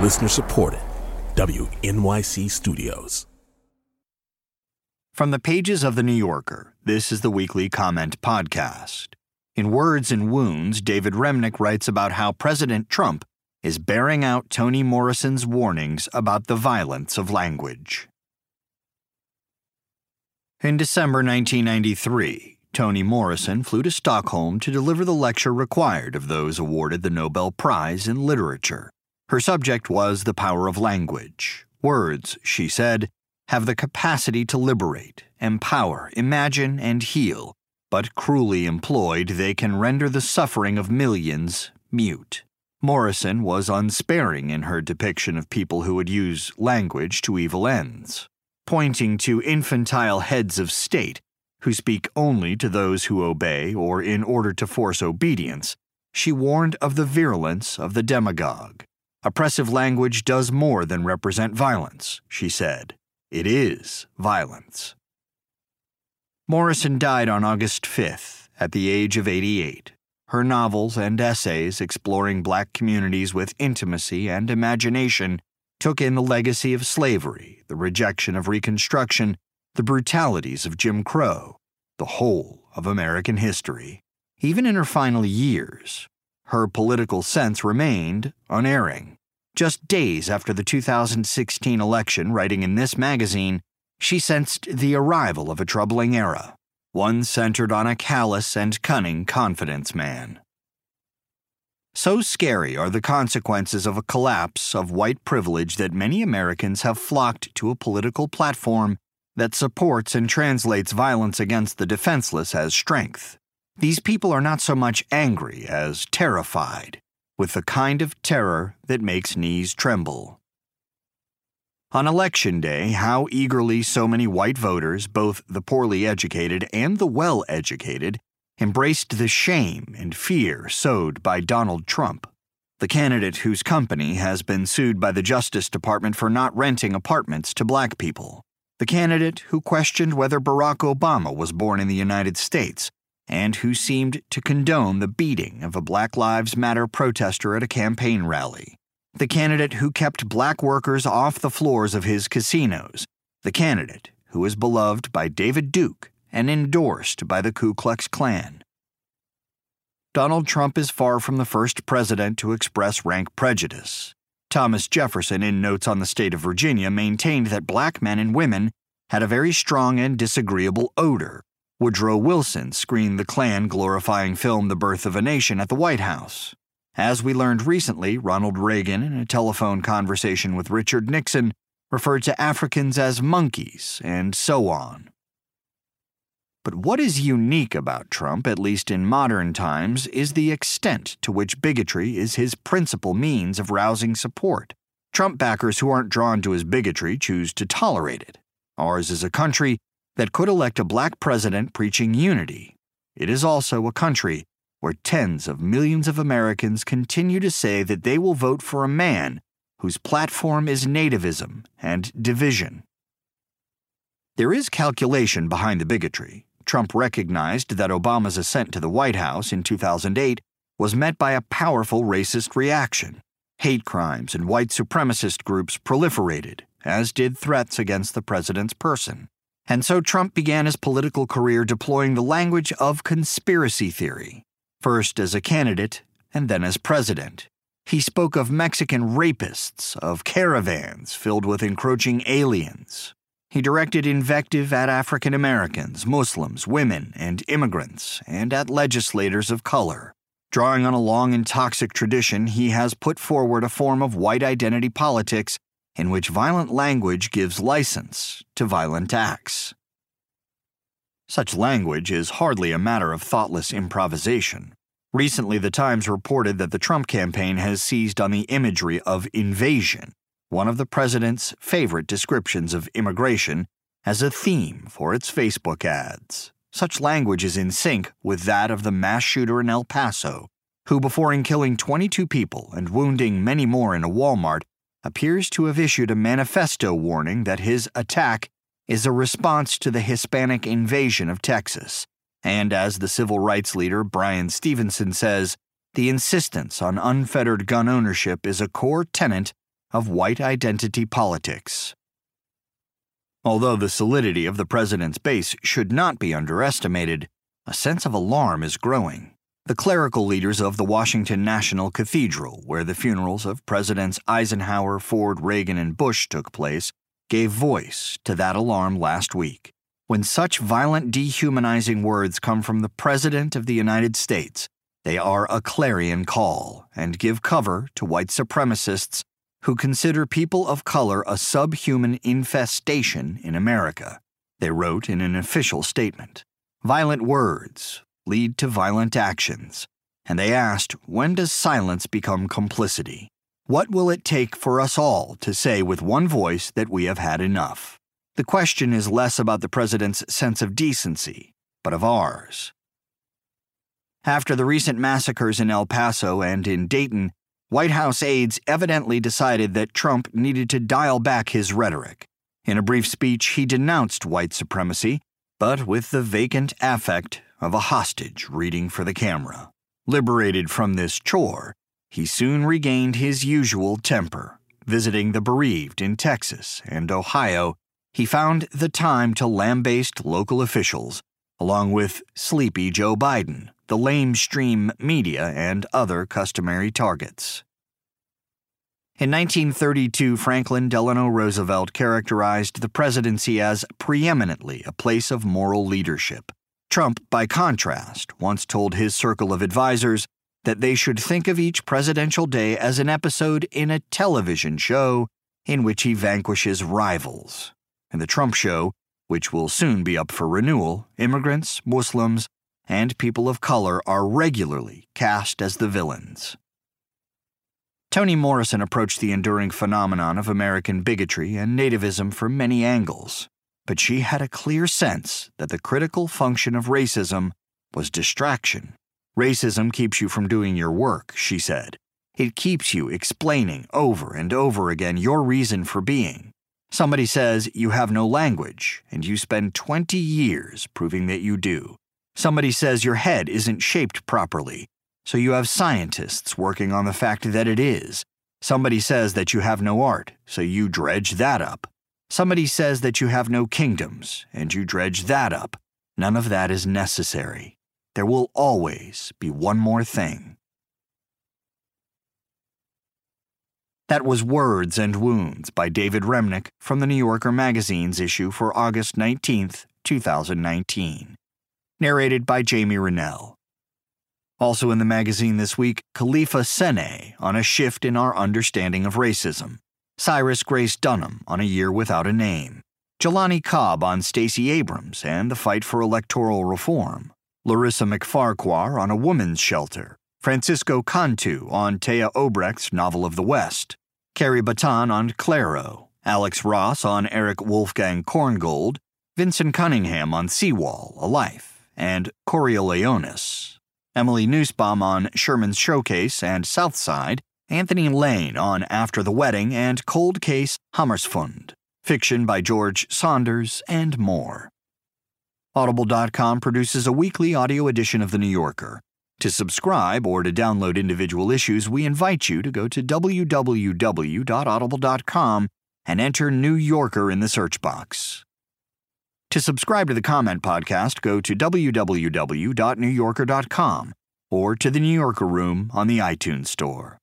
Listener supported. WNYC Studios. From the pages of The New Yorker, this is the weekly comment podcast. In Words and Wounds, David Remnick writes about how President Trump is bearing out Toni Morrison's warnings about the violence of language. In December 1993, Toni Morrison flew to Stockholm to deliver the lecture required of those awarded the Nobel Prize in Literature. Her subject was the power of language. Words, she said, have the capacity to liberate, empower, imagine, and heal, but cruelly employed, they can render the suffering of millions mute. Morrison was unsparing in her depiction of people who would use language to evil ends, pointing to infantile heads of state who speak only to those who obey or in order to force obedience, she warned of the virulence of the demagogue. Oppressive language does more than represent violence, she said. It is violence. Morrison died on August 5th at the age of 88. Her novels and essays exploring black communities with intimacy and imagination took in the legacy of slavery, the rejection of Reconstruction, the brutalities of Jim Crow, the whole of American history. Even in her final years, her political sense remained unerring. Just days after the 2016 election, writing in this magazine, she sensed the arrival of a troubling era, one centered on a callous and cunning confidence man. So scary are the consequences of a collapse of white privilege that many Americans have flocked to a political platform that supports and translates violence against the defenseless as strength. These people are not so much angry as terrified, with the kind of terror that makes knees tremble. On election day, how eagerly so many white voters, both the poorly educated and the well educated, embraced the shame and fear sowed by Donald Trump, the candidate whose company has been sued by the Justice Department for not renting apartments to black people the candidate who questioned whether Barack Obama was born in the United States, and who seemed to condone the beating of a Black Lives Matter protester at a campaign rally, the candidate who kept black workers off the floors of his casinos, the candidate who is beloved by David Duke and endorsed by the Ku Klux Klan. Donald Trump is far from the first president to express rank prejudice. Thomas Jefferson, in Notes on the State of Virginia, maintained that black men and women had a very strong and disagreeable odor. Woodrow Wilson screened the Klan glorifying film The Birth of a Nation at the White House. As we learned recently, Ronald Reagan, in a telephone conversation with Richard Nixon, referred to Africans as monkeys, and so on. But what is unique about Trump, at least in modern times, is the extent to which bigotry is his principal means of rousing support. Trump backers who aren't drawn to his bigotry choose to tolerate it. Ours is a country that could elect a black president preaching unity. It is also a country where tens of millions of Americans continue to say that they will vote for a man whose platform is nativism and division. There is calculation behind the bigotry. Trump recognized that Obama's ascent to the White House in 2008 was met by a powerful racist reaction. Hate crimes and white supremacist groups proliferated, as did threats against the president's person. And so Trump began his political career deploying the language of conspiracy theory, first as a candidate and then as president. He spoke of Mexican rapists, of caravans filled with encroaching aliens, he directed invective at African Americans, Muslims, women, and immigrants, and at legislators of color. Drawing on a long and toxic tradition, he has put forward a form of white identity politics in which violent language gives license to violent acts. Such language is hardly a matter of thoughtless improvisation. Recently, The Times reported that the Trump campaign has seized on the imagery of invasion one of the president's favorite descriptions of immigration, as a theme for its Facebook ads. Such language is in sync with that of the mass shooter in El Paso, who, before killing 22 people and wounding many more in a Walmart, appears to have issued a manifesto warning that his attack is a response to the Hispanic invasion of Texas. And as the civil rights leader Bryan Stevenson says, the insistence on unfettered gun ownership is a core tenet of white identity politics. Although the solidity of the president's base should not be underestimated, a sense of alarm is growing. The clerical leaders of the Washington National Cathedral, where the funerals of Presidents Eisenhower, Ford, Reagan, and Bush took place, gave voice to that alarm last week. When such violent, dehumanizing words come from the President of the United States, they are a clarion call and give cover to white supremacists who consider people of color a subhuman infestation in America. They wrote in an official statement Violent words lead to violent actions. And they asked, when does silence become complicity? What will it take for us all to say with one voice that we have had enough? The question is less about the president's sense of decency, but of ours. After the recent massacres in El Paso and in Dayton, White House aides evidently decided that Trump needed to dial back his rhetoric. In a brief speech, he denounced white supremacy, but with the vacant affect of a hostage reading for the camera. Liberated from this chore, he soon regained his usual temper. Visiting the bereaved in Texas and Ohio, he found the time to lambaste local officials, along with sleepy Joe Biden, the lamestream media, and other customary targets. In 1932, Franklin Delano Roosevelt characterized the presidency as preeminently a place of moral leadership. Trump, by contrast, once told his circle of advisers that they should think of each presidential day as an episode in a television show in which he vanquishes rivals. In the Trump show, which will soon be up for renewal, immigrants, Muslims, and people of color are regularly cast as the villains. Toni Morrison approached the enduring phenomenon of American bigotry and nativism from many angles, but she had a clear sense that the critical function of racism was distraction. Racism keeps you from doing your work, she said. It keeps you explaining over and over again your reason for being. Somebody says you have no language, and you spend 20 years proving that you do. Somebody says your head isn't shaped properly, so you have scientists working on the fact that it is. Somebody says that you have no art, so you dredge that up. Somebody says that you have no kingdoms, and you dredge that up. None of that is necessary. There will always be one more thing. That was Words and Wounds by David Remnick from the New Yorker magazine's issue for August 19, 2019 narrated by Jamie Renell. Also in the magazine this week, Kelefa Sanneh on a shift in our understanding of racism, Cyrus Grace Dunham on A Year Without a Name, Jelani Cobb on Stacey Abrams and the fight for electoral reform, Larissa MacFarquhar on A Woman's Shelter, Francisco Cantu on Téa Obrecht's Novel of the West, Carrie Battan on Clairo, Alex Ross on Erich Wolfgang Korngold, Vinson Cunningham on Seawall, A Life, and Coriolanus, Emily Nussbaum on Sherman's Showcase and Southside, Anthony Lane on After the Wedding and Cold Case Hammarskjöld, fiction by George Saunders, and more. Audible.com produces a weekly audio edition of The New Yorker. To subscribe or to download individual issues, we invite you to go to www.audible.com and enter New Yorker in the search box. To subscribe to the Comment Podcast, go to www.newyorker.com or to the New Yorker Room on the iTunes Store.